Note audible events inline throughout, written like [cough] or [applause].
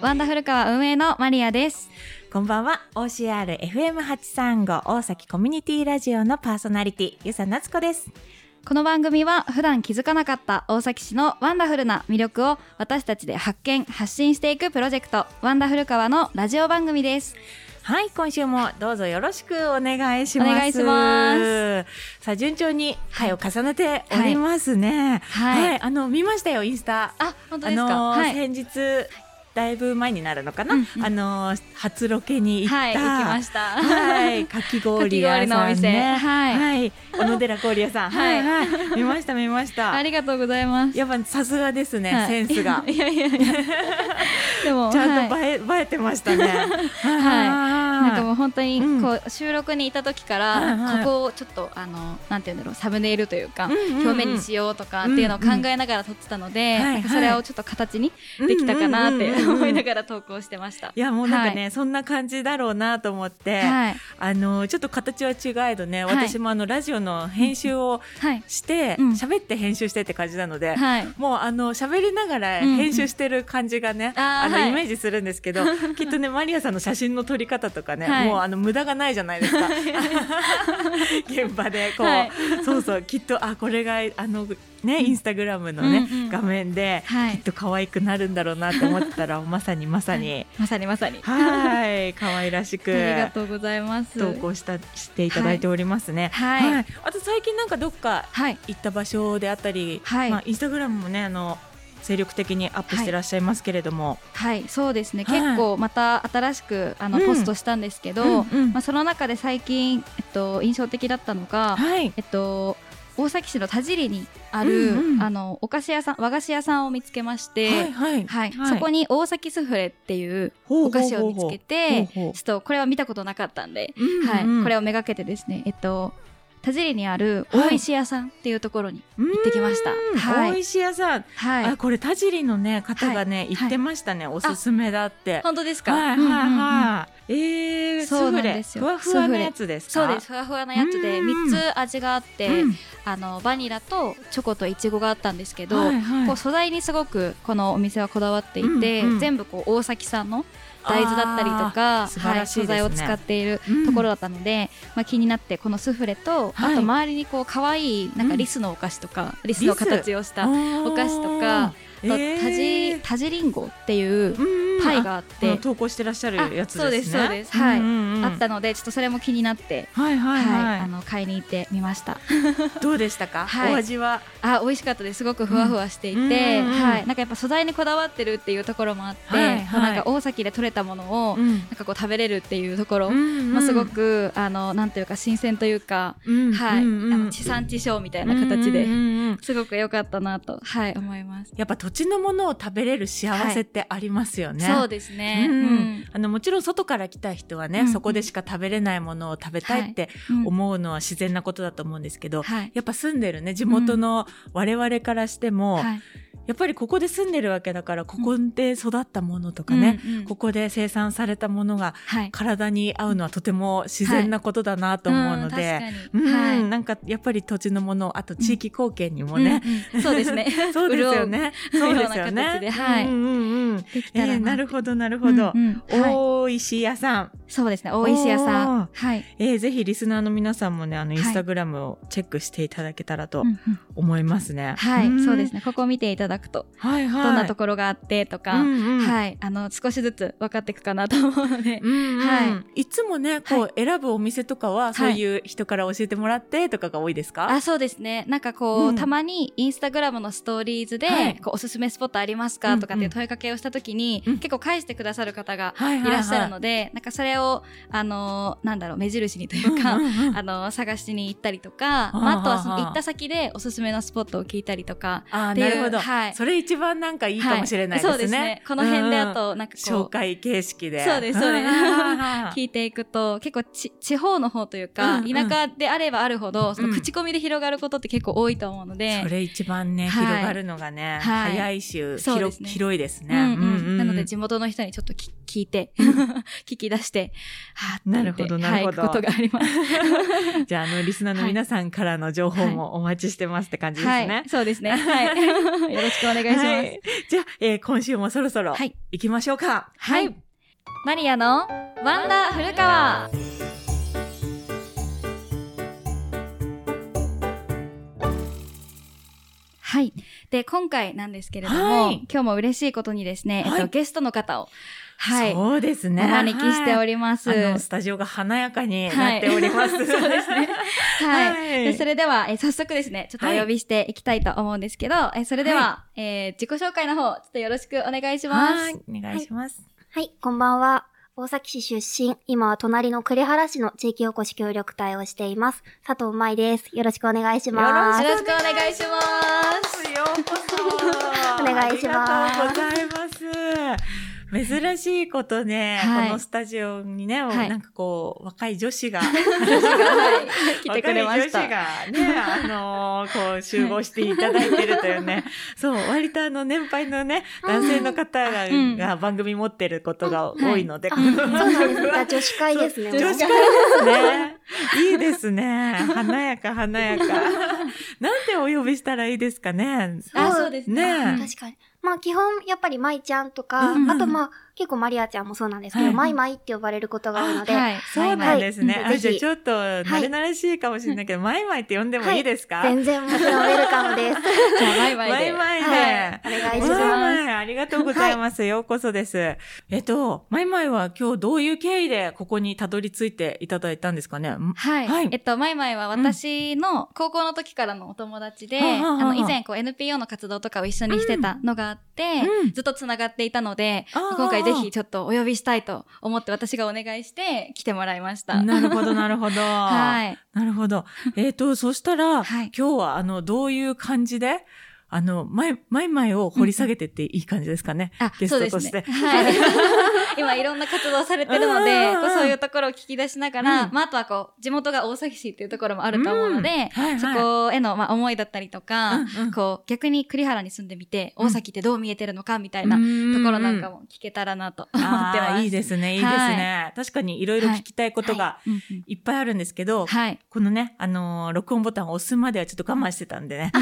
ワンダフル川運営のマリアです。こんばんは。OCRFM835 大崎コミュニティラジオのパーソナリティゆさなつこです。この番組は普段気づかなかった大崎市のワンダフルな魅力を私たちで発見発信していくプロジェクトワンダフル川のラジオ番組です。はい今週もどうぞよろしくお願いします。お願いします。さあ順調に回を重ねておりますね。はい。あの見ましたよインスタ。あ本当あですか。のーはい。先日だいぶ前になるのかな、うんうんあのー初ロケに行った、はい行きました。はい、[laughs] かき氷屋さんね。はいはい、小野寺氷屋さん。[laughs] はい、はい、見ました、見ました。ありがとうございます。やっぱさすがですね、はいセンスが。[laughs] いやいやいや。でもちゃんとはい映え、映えてましたね。はい、なんかもう本当にうん。こう収録にいた時からここをちょっとあのなんていうんだろうサムネイルというか表面にしようとかっていうのを考えながら撮ってたのでなんかそれをちょっと形にできたかなって思いながら投稿してました。いやもうなんかね、そんな感じだろうなと思って、はい。あのちょっと形は違えどね、はい。私もあのラジオの編集をはい。してうん。喋、って編集してって感じなので、はい。もうあの喋りながら編集してる感じがね、あのイメージするんですけど、[laughs] きっとねマリアさんの写真の撮り方とかね、はい。もうあの無駄がないじゃないですか。[laughs] 現場でこう、はい。そうそうきっとあこれがあのねインスタグラムのね、うんうん。画面で、はい。きっと可愛くなるんだろうなと思ったらまさにまさに、[laughs] まさにまさに。はい可愛らしくありがとうございます。投稿したしていただいておりますね。はい。あと最近なんかどっかはい。行った場所であったり、はい。まあインスタグラムもねあの精力的にアップしてらっしゃいますけれども、はいそうですね、はい。結構また新しくあの、うん。ポストしたんですけど、うんうん。まあ、その中で最近、えっと、印象的だったのが、はい。えっと、大崎市の田尻にある、うんうん。あのお菓子屋さん和菓子屋さんを見つけまして、はいはい。はい。そこに大崎スフレっていうお菓子を見つけてちょっとこれは見たことなかったんで、うんうん。はい、これをめがけてですね、えっと、田尻にある大石屋さんっていうところに行ってきました。うんはい。大石屋さん、はい。あこれ田尻のね方がね、はい。言ってましたね、おすすめだって。本当ですか、はいはいはい。えー、そうなんですよ。ふわふわのやつですか？そうです。ふわふわなやつでうん。3つ味があって、うん。あのバニラとチョコとイチゴがあったんですけど、こう素材にすごくこのお店はこだわっていて、全部こう大崎産の大豆だったりとか、あー素晴らしい素材を使っているうんところだったので、まあ、気になってこのスフレと、はい。あと周りにこう可愛いなんかリスのお菓子とか、リスの形をしたおお菓子とか、あとタジタジリンゴっていうパイがあって、投稿してらっしゃるやつですね。あそうですそうです。はい。あったのでちょっとそれも気になって、はいはいはい。はい。あの買いに行ってみました。[laughs] どうでしたか、はい。お味は？あ美味しかったです。すごくふわふわしていて、はい、なんかやっぱ素材にこだわってるっていうところもあって、はいはい。こうなんか大崎で採れたものを、ん。なんかこう食べれるっていうところ、うんうんまあ、すごくあのなんというか新鮮というか、うんはい、あの地産地消みたいな形で、うんうんうんすごく良かったなと、はい、思います。やっぱ土地のものを食べれる幸せってありますよね。そうですね。うん。うん。あのもちろん外から来た人はね、うん。うんそこでしか食べれないものを食べたいってうん。思うのは自然なことだと思うんですけど、はい。やっぱ住んでるね地元の我々からしても、はい。やっぱりここで住んでるわけだからここで育ったものとかね、うんうん。ここで生産されたものがはい。体に合うのはとても自然なことだなと思うので、はいうん。なんかやっぱり土地のものあと地域貢献にもね、うんうん。そうですね。[laughs] そうですよね。そ [laughs] うですよ潤うような形でね。はいうんうんうん。えーなるほどなるほど。うんうんはい大石屋さん、そうですね。大石屋さんはい、えーぜひリスナーの皆さんもねあのい。インスタグラムをチェックしていただけたらと思いますね。はい、ん。そうです。ね。ここを見ていただくとはいはい。どんなところがあってとか、うんうん。はい、あの少しずつ分かっていくかなと思うので、うんうん。はい。つもねこう選ぶお店とかはそういう人から教えてもらってとかが多いですか？あそうですね。なんかこう、うん。たまにインスタグラムのストーリーズで、はい。こうおすすめスポットありますか、とかっていう問いかけをした時に、うん。結構返してくださる方がはいはいはい。いらっしゃるので、なんかそれをあのなんだろう目印にというか、あの探しに行ったりとか、まあ、あとはその行った先でおすすめのスポットを聞いたりとかあなるほど、はい。それ一番なんかいいかもしれないですね。はいそうですね。この辺であとなんかこう紹介形式で。そうですそうです。[laughs] 聞いていくと結構ち地方の方というか、田舎であればあるほどそのうん。口コミで広がることって結構多いと思うので、それ一番ね、はい。広がるのがね、はい。早いし、広いですね。なので地元の人にちょっと聞聞いて、[laughs] 聞き出して、て言ってなるほどなるほどはい、ことがあります。[laughs] じゃあ、あの、リスナーの皆さんからの情報もお待ちしてますって感じですね。はい、そうですね。[laughs] はい。よろしくお願いします。ははい。じゃあ、えー今週もそろそろはい行きましょうか。マリアのワンダ古川。はい。で、今回なんですけれども、はい今日も嬉しいことにですね、はいえっと、ゲストの方を、はい、そうですね。お招きしておりります。あの、スタジオが華やかになっております。は [laughs] いそうですね。[laughs] はい。はいでそれでは、えー早速ですね、ちょっとお呼びしていきたいと思うんですけど、えーそれでは、えー自己紹介の方、ちょっとよろしくお願いします。はい、お願いします。はい、こんばんは。大崎市出身、今は隣の栗原市の地域おこし協力隊をしています。佐藤舞です。よろしくお願いします。よろしくお願いします。ようこそ。お願いしますありがとうございます。[laughs] 珍しいことね、はい。このスタジオにね、はい。なんかこう、若い女子が、[laughs] はい、来てくれました。若い女子がね、あのーこう、集合していただいてるというね、そう、割とあの、年配のね、男性の方が,、うん。が番組持ってることが多いので、は [laughs] 女子会ですね。女子会もですね。いいですね。華やか、華やか。[laughs] なんてお呼びしたらいいですかね。あ、そうですね。確かに。まあ基本、やっぱり舞ちゃんとか、うんうんあとまあ結構マリアちゃんもそうなんですけど、はい。マイマイって呼ばれることが多いので、はい。そうなんですね。はいあじゃあちょっと、慣れ慣れしいかもしれないけど、マイマイって呼んでもいいですか、全然もちろんウェルカムです。[laughs] じゃあ、バイバイで。マイマイで。はい。お願いします。マイマイありがとうございます。ようこそです。えっと、マイマイは今日どういう経緯でここにたどり着いていただいたんですかね？はい。はい。えっと、マイマイは私の高校の時からのお友達で、はあの、以前こう NPO の活動とかを一緒にしてたのがあって、うん。ずっと繋がっていたので、今回ぜひちょっとお呼びしたいと思って私がお願いして来てもらいました。なるほど、[laughs] なるほど。はい。なるほど。えっ、と、そしたら、はい今日は、あの、どういう感じで、あの、前、前々を掘り下げてっていい感じですかね？あ、ゲそうですストとして。ね。[laughs] はい。[laughs] 今いろんな活動されてるのうんで、うんこうそういうところを聞き出しながら、うんまあ、あとはこう、地元が大崎市っていうところもあると思うので、うんはいはいそこへの、まあ、思いだったりとか、うんうんこう、逆に栗原に住んでみて、うん大崎ってどう見えてるのかみたいなとところなんかも聞けたらなと思ってます。いいですね、いいですね。確かにいろいろ聞きたいことがいっぱいあるんですけど、はい。このね、あのー録音ボタンを押すまではちょっと我慢してたんでね。[laughs]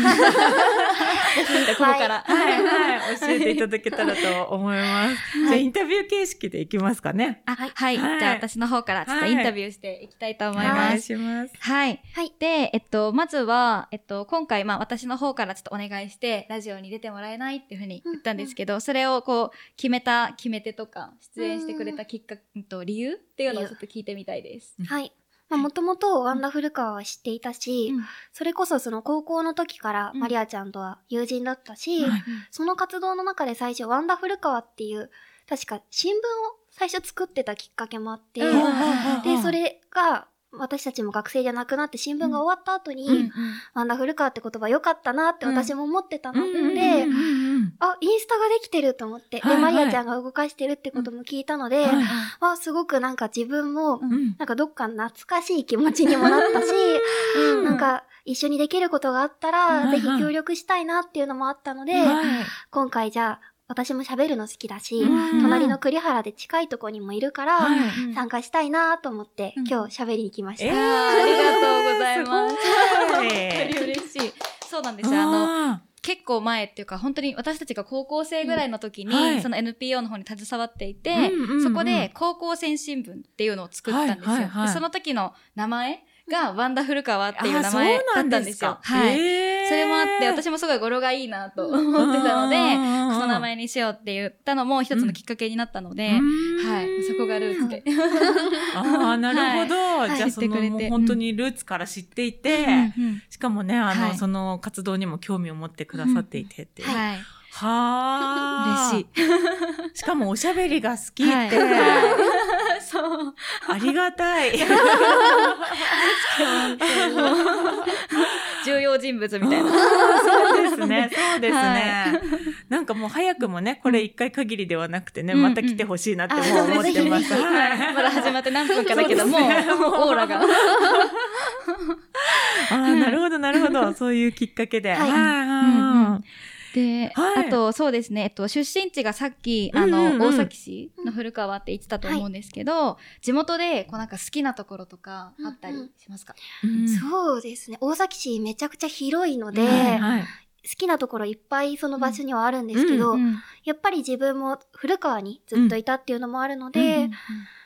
ここから。はい、はい、教えていただけたらと思います。じゃあ、インタビュー形式でいきますかね。あ、はい。はいじゃあ私の方からちょっとインタビューしていきたいと思いおます。願いします。はい。はい。で、えっと、まずは、えっと、今回、まあ、私の方からちょっとお願いして、ラジオに出てもらえないっていうふうに言ったんですけど、それをこう、決めた、決め手とか、出演してくれたきっかけと理由っていうのをちょっと聞いてみたいです。はい。まあもともとワンダフルカーは知っていたし、うん。それこそその高校の時からうん。マリアちゃんとは友人だったし、はい。その活動の中で最初ワンダフル川っていう、確か新聞を最初作ってたきっかけもあって、うんで、それが私たちも学生じゃなくなって新聞が終わった後に、うんワンダフル川って言葉良かったなって私も思ってたので、うんうんうんうんあ、インスタができてると思って、はいはい。で、マリアちゃんが動かしてるってことも聞いたので、はい。あ、すごくなんか自分も、うん。なんかどっか懐かしい気持ちにもなったし、[laughs] うん。なんか一緒にできることがあったはいら、はいぜひ協力したいなっていうのもあったので、はい。今回じゃあ、私も喋るの好きだし、うん。隣の栗原で近いとこにもいるから、参加したいなと思って、うん。今日喋りに来ました。えーあーありがとうございます。すごい。[laughs] 本当に嬉しい。そうなんですよ。あの、あ結構前っていうか本当に私たちが高校生ぐらいの時に、うんはいその NPO の方に携わっていて、うんうんうんそこで高校生新聞っていうのを作ったんですよ。はいはいはいでその時の名前がワンダフル川っていうあ名前だったんですよ。すかはい。へーそれもあって、私もすごい語呂がいいなと思ってたので、その名前にしようって言ったのも一つのきっかけになったので、はい。そこがルーツで。ああ、なるほど。いじゃあ、その、もう本当にルーツから知っていて、しかもね、あの、はいその活動にも興味を持ってくださっていてっていう。はい。はあ。嬉しい。しかもおしゃべりが好きって、はいそう。ありがたい。[laughs] 重要人物みたいな。そうですね、そうですね。[laughs] はなんかもう早くもね、これ一回限りではなくてね、うんまた来てほしいなっても思ってます。はいまだ始まって何分かだけども、そうオーラが。[laughs] ああ、なるほど、なるほど。そういうきっかけで。はいで、はい。あとそうですね、えっと、出身地がさっき、あの、うんうん。うん大崎市の古川って言ってたと思うんですけど、地元で、こうなんか好きなところとかあったりしますか、うん。そうですね。大崎市めちゃくちゃ広いので、はいはい好きなところいっぱいその場所にはあるんですけど、うんやっぱり自分も古川にずっといたっていうのもあるので、うん。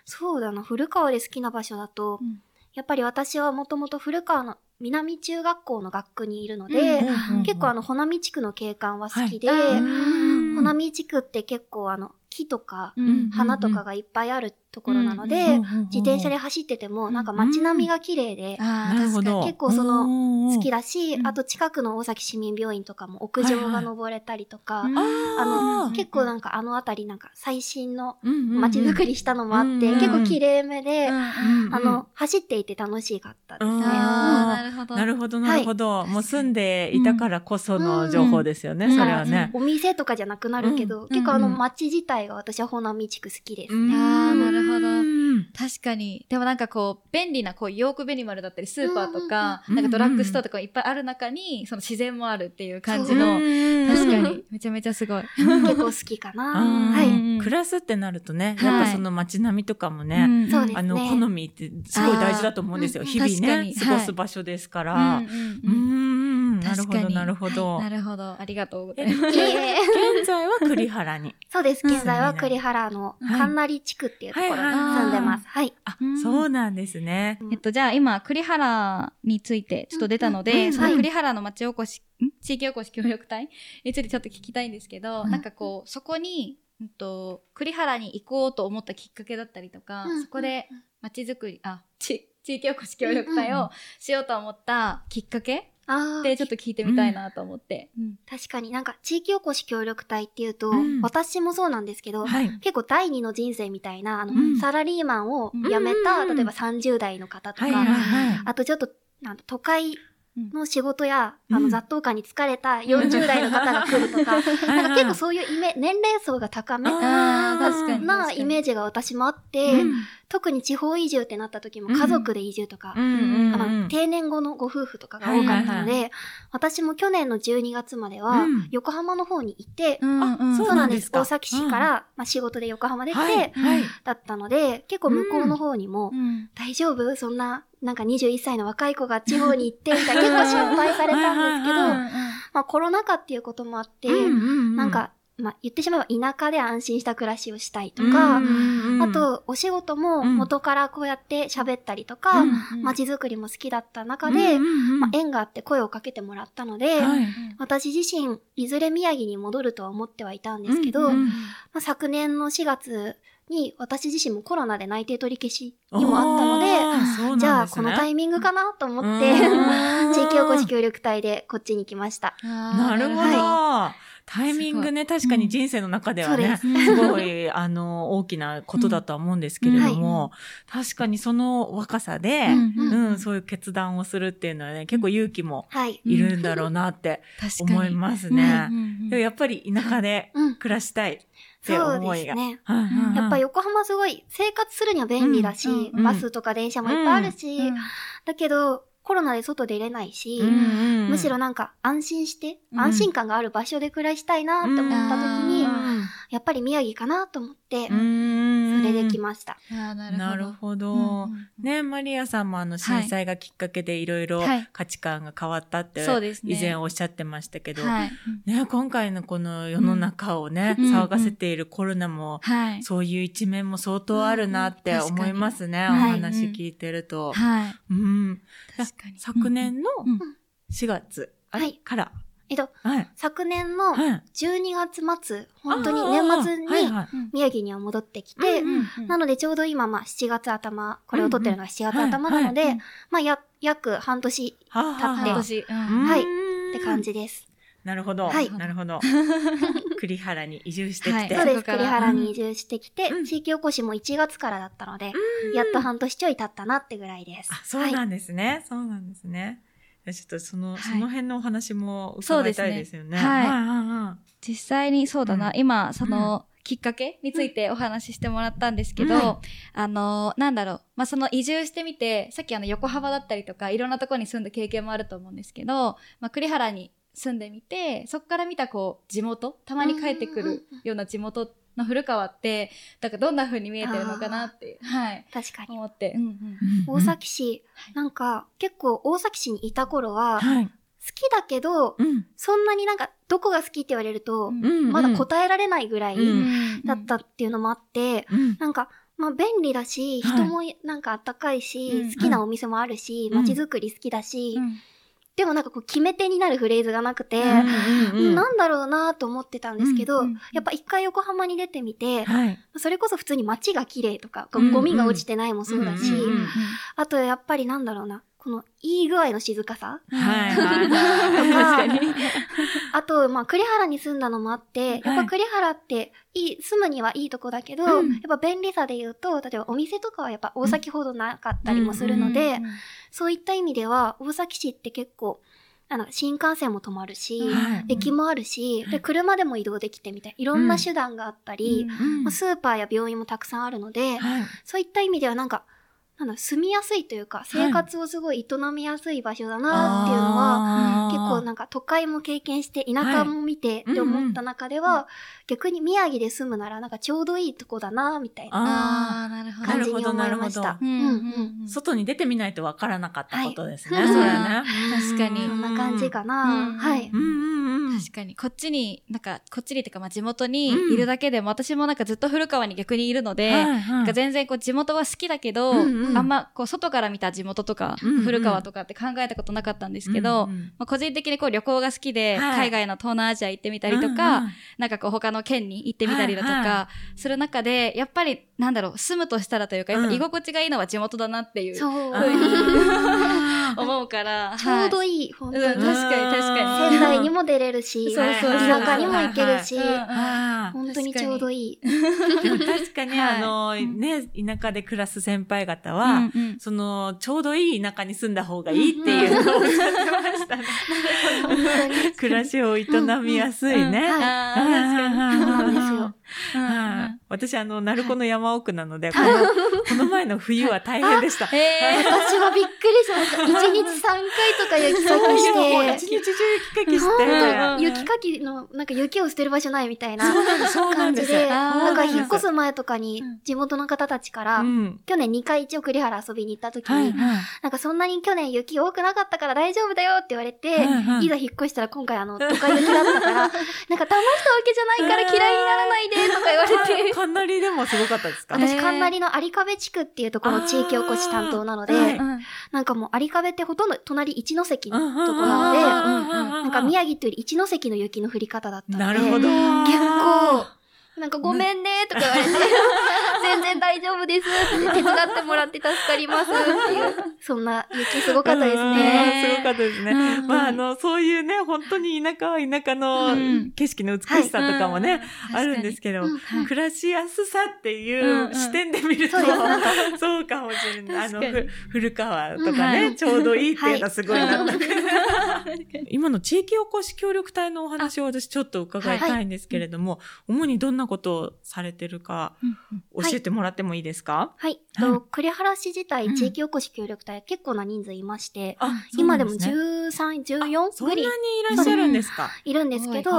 そうだな、古川で好きな場所だと、うん。やっぱり私はもともと古川の南中学校の学区にいるので、結構あの、穂波地区の景観は好きで、はい。あーうん穂波地区って結構あの、木とかうん。花とかがいっぱいあるところなので、自転車で走っててもなんか街並みが綺麗で。結構そのの好きだし、うん。あと近くの大崎市民病院とかも屋上が登れたりとか、うん。あの、結構なんかあの辺りなんか最新のうん街づくりしたのもあって、うんうん。結構綺麗めで、うんうんあの、走っていて楽しかったですね。なるほど。なるほど、なるほど。もう住んでいたからこそのうん情報ですよね、うん。それはね。お店とかじゃなくなるけど、ん。結構あのうん街自体が私は穂波地区好きですうんね。ほど。うん。確かに。でもなんかこう、便利なこう、ヨークベニマルだったり、スーパーとか、なんかドラッグストアとかいっぱいある中に、その自然もあるっていう感じの、うん。確かに、めちゃめちゃすごい。結構好きかな。うん。はい。うん暮らすってなるとね、はい。やっぱその街並みとかもね、あの、ね好みってすごい大事だと思うんですよ。日々ね、過ごす場所ですかうら。うん、なるほど、なるほど。なるほど。ありがとうござえいます。現在は栗原に。そうです。現在は栗原のはい神成地区っていうところに住んでます。はい。あうん、そうなんですね。えっと、じゃあ今、栗原についてちょっと出たのうんで、うんその栗原の町おこし、ん？地域おこし協力隊についてちょっと聞きたいんですけど、うんなんかこう、そこに、うんと、栗原に行こうと思ったきっかけだったりとか、そこで町づくり、あ、ち地域おこし協力隊をしようと思ったきっかけああってちょっと聞いてみたいなと思って。うん。確かになんか地域おこし協力隊っていうと、うん。私もそうなんですけど、はい。結構第二の人生みたいな、あの、うん。サラリーマンを辞めた、うん例えば30代の方とか、はいはいはい。あとちょっと、なんだ都会の仕事や、うん。あの雑踏家に疲れた40代の方が来るとか、[laughs] なんか結構そういうイメ年齢層が高めなイメージが私もあって、うん特に地方移住ってなった時も家族で移住とか、うんうんあ定年後のご夫婦とかが多かったので、はい私も去年の12月まではうん。横浜の方にいて、あそうなんです。なんですか。大崎市から、まあ、仕事で横浜出て。だったので、結構向こうの方にも、うん。大丈夫？そんな、なんか21歳の若い子が地方に行って、みたいな、結構心配されたんですけど、まあコロナ禍っていうこともあって、ななん、か、まあ言ってしまえば田舎で安心した暮らしをしたいとか、あ、と、お仕事も元からこうやって喋ったりとか、街づくりも好きだった中で、まあ、縁があって声をかけてもらったので、はい。私自身、いずれ宮城に戻るとは思ってはいたんですけど、うんうんまあ、昨年の4月に私自身もコロナで内定取り消しにもあったので、のじゃあこのタイミングかなと思って、うん。地域おこし協力隊でこっちに来ました。なるほど。はタイミングね、確かに人生の中ではね、そうす。ごい、[laughs] あの、大きなことだとは思うんですけれども、確かにその若さで、うん、そういう決断をするっていうのはね、結構勇気もはい。いるんだろうなって思いますね。うんでもやっぱり田舎でうん。暮らしたいってそう思いが。ですね。はいはいはい。やっぱ横浜すごい生活するには便利だし、うんうんバスとか電車もいっぱいあるし、うん。だけどコロナで外出れないし、うんうんむしろなんか安心して、うん。安心感がある場所で暮らしたいなって思った時に、うん。やっぱり宮城かなと思って、うん。それで来ました。ななるるほほど。ど。うんうんね、マリアさんもあの震災がきっかけでいろいろはい価値観が変わったって、そうですね以前おっしゃってましたけど、はい。ね、今回のこの世の中をね、うん騒がせているコロナも、はい。そういう一面も相当あるなってうん思いますね、うんお話聞いてると。はい。うん、確かに。昨年のうん4月、はいから、えっと、はい。昨年のはい。12月末、本当に年末にはいはい宮城には戻ってきて、うんなのでちょうど今、まあ7月頭、これを撮ってるのが7月頭なので、はいはいまあや、約半年経ってはいうんって感じです。なるほど。はいなるほど。[laughs] 栗原に移住してきて。はそうです。栗原に移住してきて、うん地域おこしも1月からだったので、やっと半年ちょい経ったなってぐらいです。あ、そうなんですね。そうなんですね。ちょっとその、はい。その辺のお話も伺いそうですね。たい。ですよね。はいは実際にそうだな、うん。今、その、きっかけについてお話ししてもらったんですけど、うん。あの、なんだろう、まあ、その移住してみて、さっきあの横浜だったりとか、いろんなところに住んだ経験もあると思うんですけど、まあ、栗原に住んでみて、そこから見たこう、地元、たまに帰ってくるような地元の古川って、だからどんな風に見えてるのかなって、はい。確かに。思って。うんうん、大崎市、なんか結構大崎市にいた頃は、はい。好きだけど、うん、そんなになんか、どこが好きって言われると、うん、まだ答えられないぐらいだったっていうのもあって、うん、なんか、まあ便利だし、人もなんかあったかいし、好きなお店もあるし、街づくり好きだし、でもなんかこう決め手になるフレーズがなくて、なんだろうなと思ってたんですけど、やっぱ一回横浜に出てみて、それこそ普通に街が綺麗とか、ゴミが落ちてないもそうだし、あとやっぱりなんだろうな、このいい具合の静かさ。はい。はい。確かに。あと、まあ、栗原に住んだのもあって、やっぱ栗原っていい、住むにはいいとこだけど、うん、やっぱ便利さで言うと、例えばお店とかはやっぱ大崎ほどなかったりもするので、そういった意味では、大崎市って結構、あの、新幹線も止まるし、はい、駅もあるし、で、車でも移動できてみたいいろんな手段があったり、うん、スーパーや病院もたくさんあるので、はい、そういった意味ではなんか、なんだ、住みやすいというか、生活をすごい営みやすい場所だなっていうのは、はい、結構なんか都会も経験して、田舎も見てって思った中では、逆に宮城で住むならなんかちょうどいいとこだなみたいな感じに思いました。外に出てみないとわからなかったことですね。はい、それね。確かに。そんな感じかな。はい。確かに。こっちに、なんか、こっちにっていうか、まあ、地元にいるだけでも、私もなんかずっと古川に逆にいるので、なんか全然こう地元は好きだけど、あんまこう外から見た地元とか、古川とかって考えたことなかったんですけど、まあ、個人的にこう旅行が好きで、海外の東南アジア行ってみたりとか、なんかこう他の県に行ってみたりだとか、する中で、やっぱり、なんだろう、住むとしたらというか、やっぱ居心地がいいのは地元だなっていう。そう。[laughs] 思うから。ちょうどいい、本当に。確かに確かに。仙台にも出れるし、そうそう田舎にも行けるし、本当にちょうどいい。でも確かに、あの、ね、田舎で暮らす先輩方は、その、ちょうどいい田舎に住んだ方がいいっていうのをおっしゃってましたね。[laughs] 暮らしを営みやすいね。うなんですよ。私、あの、鳴子の山奥なので、この、この前の冬は大変でした。え私もびっくりしました。一日三回とか雪かきして。[laughs] 一日中雪かきして。雪かきの、なんか雪を捨てる場所ないみたいな感じで、なんか引っ越す前とかに地元の方たちから、去年2回一応栗原遊びに行った時に、なんかそんなに去年雪多くなかったから大丈夫だよって言われて、いざ引っ越したら今回あの、都会雪だったから、[laughs] なんか騙したわけじゃないから嫌いにならないでとか言われて。かんなりでもすごかったですか？私、かんなりの有壁地区っていうところの地域おこし担当なので、なんかもう有壁ってほとんど隣一関のところなので、なんか宮城っていうより一関の雪の降り方だったので、なるほど。結構、なんかごめんねとか言われて、[laughs] 全然大丈夫です。[laughs] 手伝ってもらって助かりますっていう、そんな雪すごかったですね。すごかったですね。まああの、そういうね、本当に田舎は田舎の景色の美しさとかもね、あるんですけど、暮らしやすさっていう視点で見ると、そうかもしれない。あの、古川とかね、ちょうどいいっていうのはすごいな。[laughs] 今の地域おこし協力隊のお話を私ちょっと伺いたいんですけれども、主にどんなことをされてるか教えてもらってもいいですか？はい。はい、栗原市自体、地域おこし協力隊、結構な人数いまして、今でも13、14そんなにいらっしゃるんですか？いるんですけど、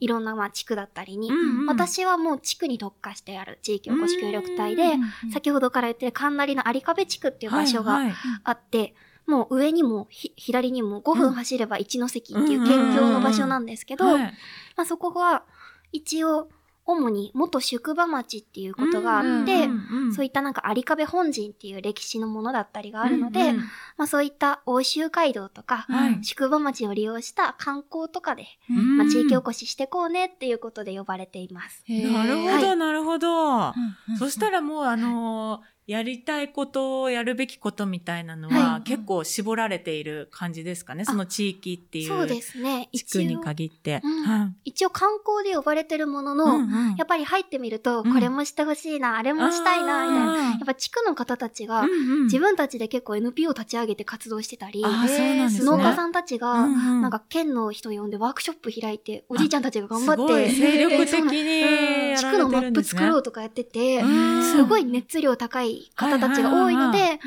いろんなまあ地区だったりに、私はもう地区に特化してある地域おこし協力隊で、先ほどから言ってる神成の有壁地区っていう場所があって、もう上にも左にも5分走れば一ノ関っていう県境の場所なんですけど、まあそこは一応主に元宿場町っていうことがあって、そういったなんか有壁本陣っていう歴史のものだったりがあるので、うんうん、まあそういった欧州街道とか、はい、宿場町を利用した観光とかで、まあ地域おこししてこうねっていうことで呼ばれています。なるほど、なるほど。そしたらもうあのーやりたいことをやるべきことみたいなのは、結構絞られている感じですかね、その地域っていう。そうですね。地区に限って。一応観光で呼ばれてるものの、うんうん、やっぱり入ってみると、これもしてほしいな、あれもしたいな、みたいな。やっぱ地区の方たちが、自分たちで結構 NPO 立ち上げて活動してたり、農家さんたちが、なんか県の人呼んでワークショップ開いて、おじいちゃんたちが頑張って、[laughs] 精力的に地区のマップ作ろうとかやってて、すごい熱量高い方たちが多いので、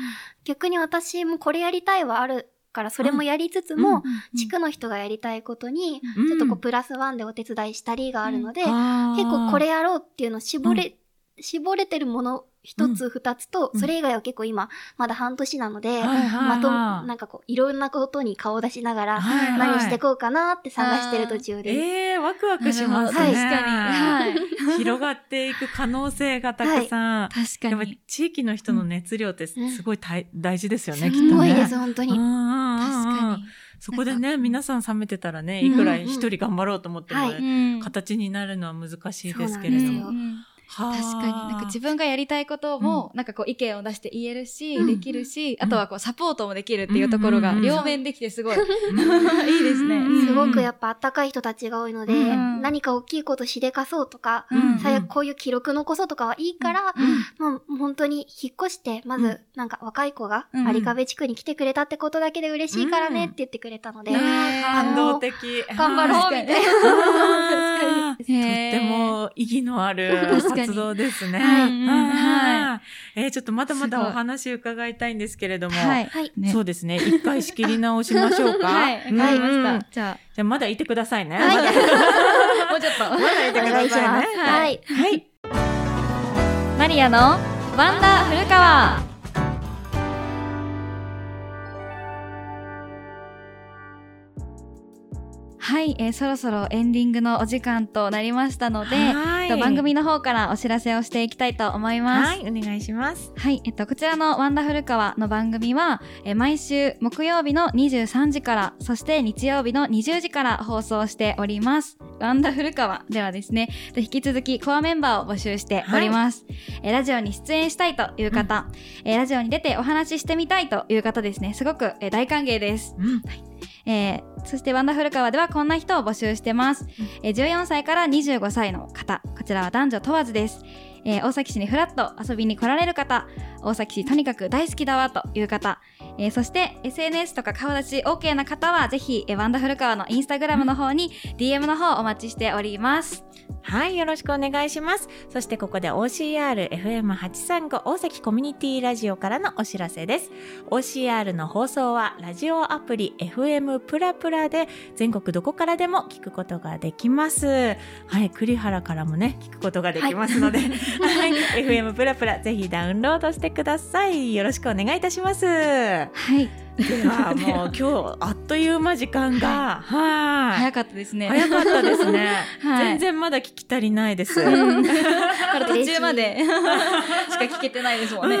逆に私もこれやりたいはあるからそれもやりつつも、地区の人がやりたいことに、ちょっとこうプラスワンでお手伝いしたりがあるので、結構これやろうっていうのを絞れ、絞れてるもの一つ二つと、それ以外は結構今、まだ半年なので、まと、なんかこう、いろんなことに顔出しながら、何していこうかなって探してる途中です。ええワクワクしますね。確かに。[laughs] 広がっていく可能性がたくさん。確かに。やっぱ地域の人の熱量ってすごい大事ですよね、きっとね。すごいです、本当に。確かに。そこでね、皆さん冷めてたらね、いくら一人頑張ろうと思っても、形になるのは難しいですけれども。確かに。なんか自分がやりたいことも、なんかこう意見を出して言えるし、うん、できるし、あとはこうサポートもできるっていうところが両面できてすごい、[laughs] いいですね。すごくやっぱあったかい人たちが多いので、何か大きいことしでかそうとか、最悪こういう記録残そうとかはいいから、もう本当に引っ越して、まずなんか若い子が有壁地区に来てくれたってことだけで嬉しいからねって言ってくれたので、感動的。頑張ろうみたいな。[laughs] とっても意義のある活動ですね。はい。はい。えー、ちょっとまだまだお話伺いたいんですけれども、はい。そうですね。一回仕切り直しましょうか。[laughs] はい。わかりました。じゃあ。じゃあまだいてくださいね。はい。[laughs] もうちょっと。まだいてくださいね。はい。はい。マリアのワンダフル川。はい、えー、そろそろエンディングのお時間となりましたので、番組の方からお知らせをしていきたいと思います。はい、お願いします。はい、えっと、こちらのワンダフル川の番組は、えー、毎週木曜日の23時から、そして日曜日の20時から放送しております。ワンダフル川ではですね、引き続きコアメンバーを募集しております。はい、えー、ラジオに出演したいという方、うん、えー、ラジオに出てお話ししてみたいという方ですね、すごく、えー、大歓迎です。うんはいえー、そしてワンダフル川ではこんな人を募集してます、えー、14歳から25歳の方。こちらは男女問わずです、えー、大崎市にフラッと遊びに来られる方。大崎市とにかく大好きだわという方、えー、そして SNS とか顔出し OK な方はぜひ、えー、ワンダフル川のインスタグラムの方に DM の方お待ちしておりますはい、よろしくお願いします。そしてここで OCR FM835 大崎コミュニティラジオからのお知らせです。OCR の放送はラジオアプリ FM プラプラで全国どこからでも聞くことができます。はい、栗原からもね、聞くことができますので、はい、はい、FM プラプラぜひダウンロードしてください。よろしくお願いいたします。はい。ではもう今日あっという間時間が、はい、早かったですね。早かったですね。[laughs] 全然まだ聞き足りないです。[laughs] まだ途中まで。[laughs] しか聞けてないですもんね。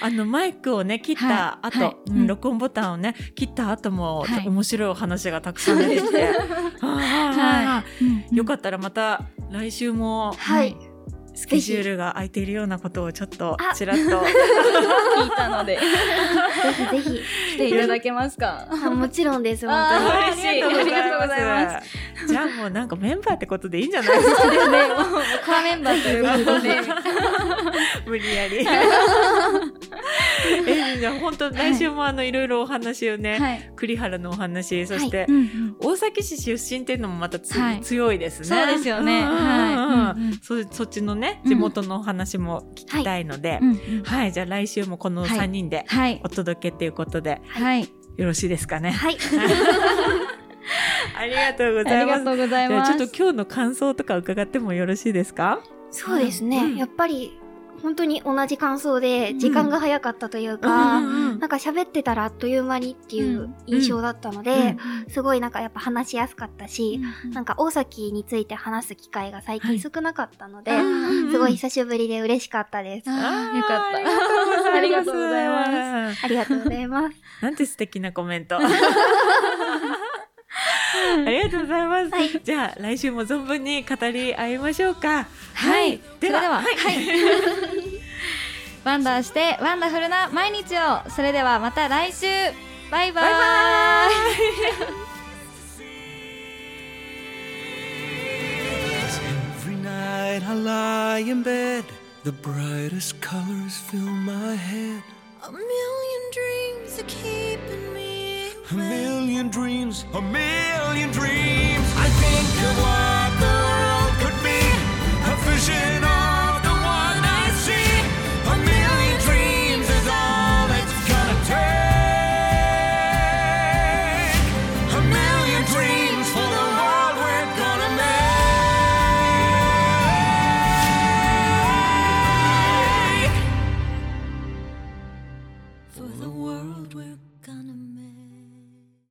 あのマイクをね切った後、録音ボタンをね切った後も、面白いお話がたくさん出てきて、はい、よかったらまた来週も、はい。スケジュールが空いているようなことをちょっとちらっと。聞いたので。ぜひぜひ。来ていただけますか？もちろんです。本当に。嬉しい。ありがとうございます。じゃあもうなんかメンバーってことでいいんじゃないですか？[laughs] ね。もうコアメンバーということで。[laughs] 無理やりえじゃあ本当来週もあのいろいろお話をね、はい、栗原のお話そして、はい。うんうん、大崎市出身っていうのもまたつ、はい、強いですね。そうですよね、はい、そそっちのね地元のお話も聞きたいので、はい、じゃあ来週もこの3人でお届けっていうことで、はい、よろしいですかね。はい。ありがとうございます。ありがとうございます。ちょっと今日の感想とか伺ってもよろしいですか？そうですね。うん、やっぱり本当に同じ感想で時間が早かったというか、うん、なんか喋ってたらあっという間にっていう印象だったので、うん、すごいなんかやっぱ話しやすかったし、うん、なんか大崎について話す機会が最近少なかったので、はい、すごい久しぶりで嬉しかったです。よかった。[laughs] ありがとうございます。ありがとうございます。なんて素敵なコメント。[laughs] ありがとうございます。はい、じゃあ来週も存分に語り合いましょうか。はい。ではでは、はい。[laughs] ワンダーしてワンダフルな毎日を。それではまた来週。バイバイ。バイバイ I lie in bed, the brightest colors fill my head. A million dreams are. A million dreams, a million dreams. I think of what the world could be, a vision